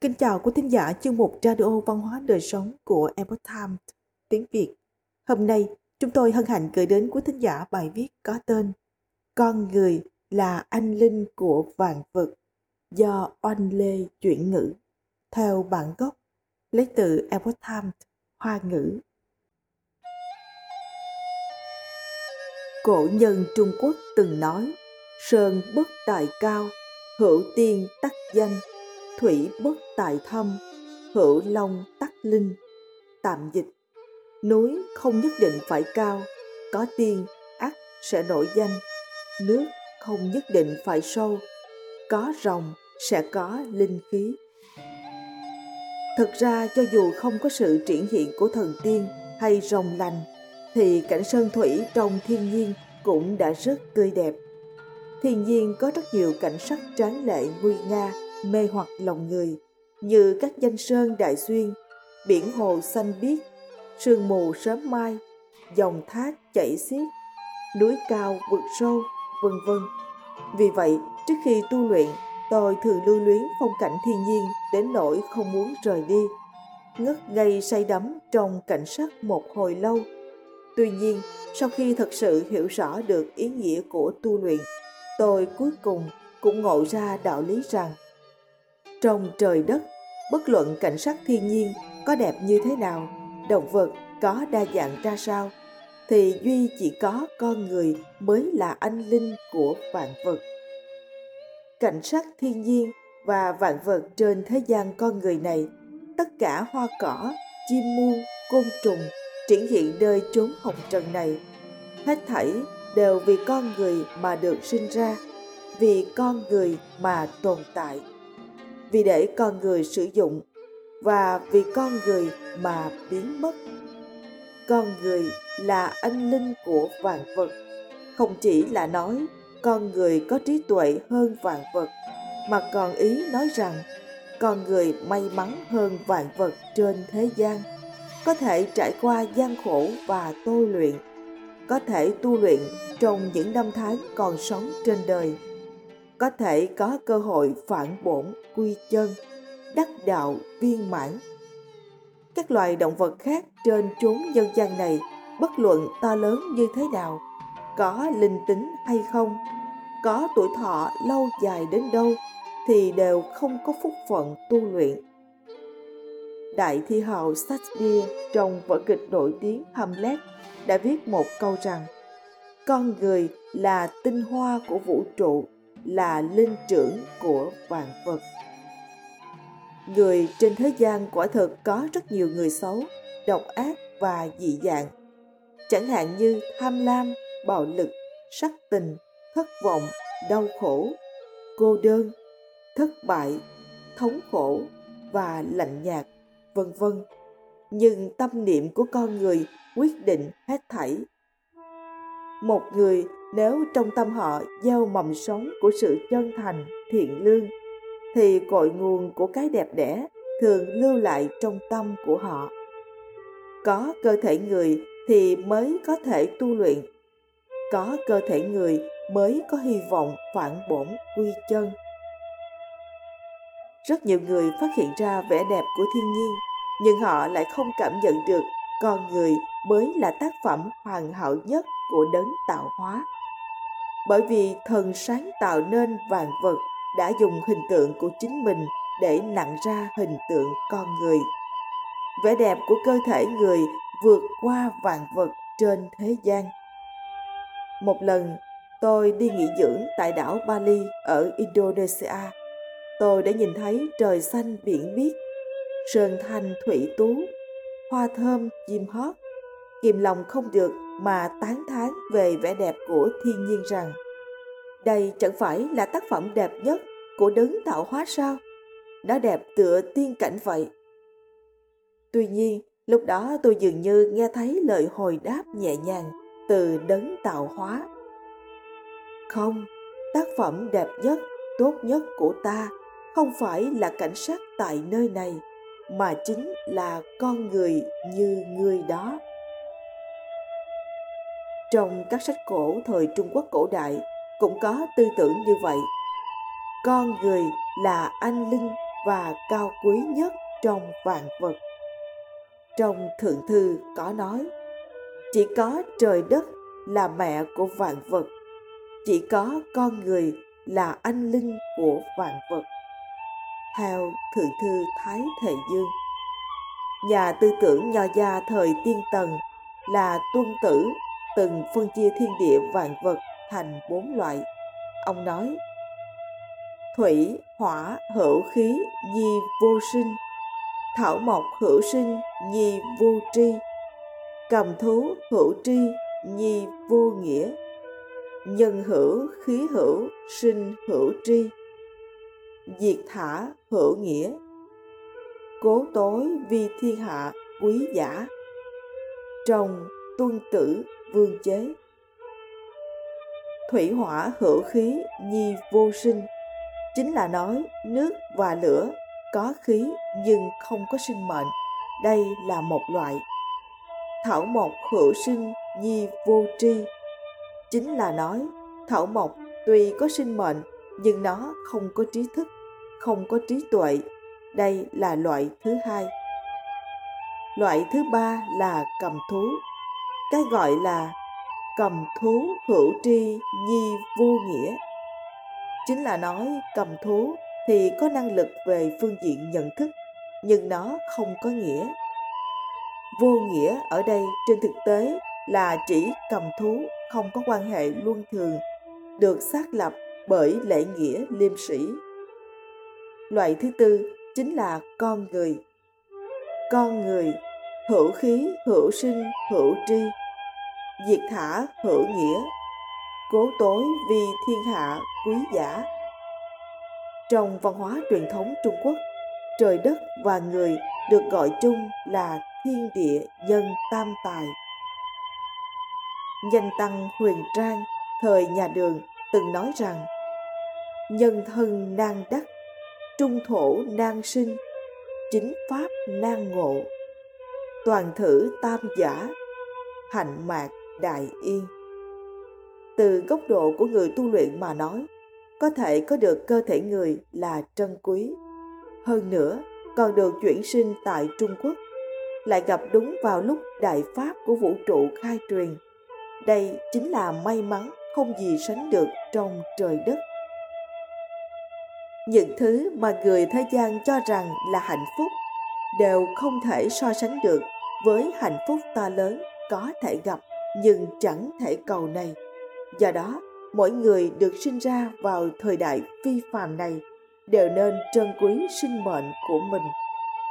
Kính chào quý thính giả chương mục Radio Văn hóa Đời Sống của Epoch Times tiếng Việt. Hôm nay, chúng tôi hân hạnh gửi đến quý thính giả bài viết có tên Con người là anh linh của vạn vật do Oanh Lê chuyển ngữ theo bản gốc lấy từ Epoch Times Hoa ngữ. Cổ nhân Trung Quốc từng nói Sơn bất tài cao, hữu tiên tắc danh thủy bất tại thâm, hữu long tắc linh, tạm dịch. Núi không nhất định phải cao, có tiên ắt sẽ nổi danh. Nước không nhất định phải sâu, có rồng sẽ có linh khí. Thực ra cho dù không có sự triển hiện của thần tiên hay rồng lành, thì cảnh sơn thủy trong thiên nhiên cũng đã rất tươi đẹp. Thiên nhiên có rất nhiều cảnh sắc tráng lệ nguy nga mê hoặc lòng người, như các danh sơn đại xuyên, biển hồ xanh biếc, sương mù sớm mai, dòng thác chảy xiết, núi cao vực sâu, vân vân. Vì vậy, trước khi tu luyện, tôi thường lưu luyến phong cảnh thiên nhiên đến nỗi không muốn rời đi, ngất ngây say đắm trong cảnh sắc một hồi lâu. Tuy nhiên, sau khi thật sự hiểu rõ được ý nghĩa của tu luyện, tôi cuối cùng cũng ngộ ra đạo lý rằng trong trời đất, bất luận cảnh sắc thiên nhiên có đẹp như thế nào, động vật có đa dạng ra sao, thì duy chỉ có con người mới là anh linh của vạn vật. Cảnh sắc thiên nhiên và vạn vật trên thế gian con người này, tất cả hoa cỏ, chim muôn côn trùng triển hiện nơi chốn hồng trần này. Hết thảy đều vì con người mà được sinh ra, vì con người mà tồn tại vì để con người sử dụng và vì con người mà biến mất. Con người là anh linh của vạn vật. Không chỉ là nói con người có trí tuệ hơn vạn vật, mà còn ý nói rằng con người may mắn hơn vạn vật trên thế gian. Có thể trải qua gian khổ và tôi luyện, có thể tu luyện trong những năm tháng còn sống trên đời có thể có cơ hội phản bổn quy chân, đắc đạo viên mãn. Các loài động vật khác trên chốn dân gian này, bất luận to lớn như thế nào, có linh tính hay không, có tuổi thọ lâu dài đến đâu, thì đều không có phúc phận tu luyện. Đại thi hào Shakespeare trong vở kịch nổi tiếng Hamlet đã viết một câu rằng, con người là tinh hoa của vũ trụ là linh trưởng của vạn vật người trên thế gian quả thực có rất nhiều người xấu, độc ác và dị dạng. Chẳng hạn như tham lam, bạo lực, sắc tình, thất vọng, đau khổ, cô đơn, thất bại, thống khổ và lạnh nhạt, vân vân. Nhưng tâm niệm của con người quyết định hết thảy. Một người nếu trong tâm họ gieo mầm sống của sự chân thành, thiện lương, thì cội nguồn của cái đẹp đẽ thường lưu lại trong tâm của họ. Có cơ thể người thì mới có thể tu luyện. Có cơ thể người mới có hy vọng phản bổn quy chân. Rất nhiều người phát hiện ra vẻ đẹp của thiên nhiên, nhưng họ lại không cảm nhận được con người mới là tác phẩm hoàn hảo nhất của đấng tạo hóa. Bởi vì thần sáng tạo nên vạn vật đã dùng hình tượng của chính mình để nặng ra hình tượng con người. Vẻ đẹp của cơ thể người vượt qua vạn vật trên thế gian. Một lần, tôi đi nghỉ dưỡng tại đảo bali ở indonesia. Tôi đã nhìn thấy trời xanh biển biếc, sơn thanh thủy tú hoa thơm, chim hót. Kìm lòng không được mà tán thán về vẻ đẹp của thiên nhiên rằng, đây chẳng phải là tác phẩm đẹp nhất của đấng tạo hóa sao? Nó đẹp tựa tiên cảnh vậy. Tuy nhiên, lúc đó tôi dường như nghe thấy lời hồi đáp nhẹ nhàng từ đấng tạo hóa. Không, tác phẩm đẹp nhất, tốt nhất của ta không phải là cảnh sắc tại nơi này mà chính là con người như người đó. Trong các sách cổ thời trung quốc cổ đại cũng có tư tưởng như vậy. Con người là anh linh và cao quý nhất trong vạn vật. Trong thượng thư có nói, chỉ có trời đất là mẹ của vạn vật, chỉ có con người là anh linh của vạn vật theo thượng thư thái thệ dương. Nhà tư tưởng nho gia thời tiên tần là tuân tử từng phân chia thiên địa vạn vật thành bốn loại. Ông nói, thủy, hỏa, hữu khí, nhi, vô sinh, thảo mộc, hữu sinh, nhi, vô tri, cầm thú, hữu tri, nhi, vô nghĩa, nhân hữu, khí hữu, sinh, hữu tri diệt thả, hữu nghĩa. Cố tối vi thiên hạ, quý giả. Trồng, tuân tử, vương chế. Thủy hỏa, hữu khí, nhi, vô sinh. Chính là nói, nước và lửa, có khí nhưng không có sinh mệnh. Đây là một loại. Thảo mộc, hữu sinh, nhi, vô tri. Chính là nói, thảo mộc tuy có sinh mệnh, nhưng nó không có trí thức không có trí tuệ. Đây là loại thứ hai. Loại thứ ba là cầm thú. Cái gọi là cầm thú hữu tri nhi vô nghĩa. Chính là nói cầm thú thì có năng lực về phương diện nhận thức, nhưng nó không có nghĩa. Vô nghĩa ở đây trên thực tế là chỉ cầm thú không có quan hệ luân thường, được xác lập bởi lễ nghĩa liêm sĩ loại thứ tư chính là con người. Con người, hữu khí, hữu sinh, hữu tri. Diệt thả, hữu nghĩa. Cố tối vì thiên hạ, quý giả. Trong văn hóa truyền thống trung quốc, trời đất và người được gọi chung là thiên địa nhân tam tài. Danh tăng huyền trang, thời nhà đường, từng nói rằng, nhân thân nan đắc trung thổ nan sinh, chính pháp nan ngộ. Toàn thử tam giả, hạnh mạc đại yên từ góc độ của người tu luyện mà nói, có thể có được cơ thể người là trân quý. Hơn nữa còn được chuyển sinh tại trung quốc lại gặp đúng vào lúc đại pháp của vũ trụ khai truyền. Đây chính là may mắn không gì sánh được trong trời đất những thứ mà người thế gian cho rằng là hạnh phúc đều không thể so sánh được với hạnh phúc to lớn có thể gặp, nhưng chẳng thể cầu này. Do đó, mỗi người được sinh ra vào thời đại phi phàm này đều nên trân quý sinh mệnh của mình,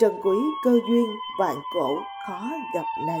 trân quý cơ duyên vạn cổ khó gặp này.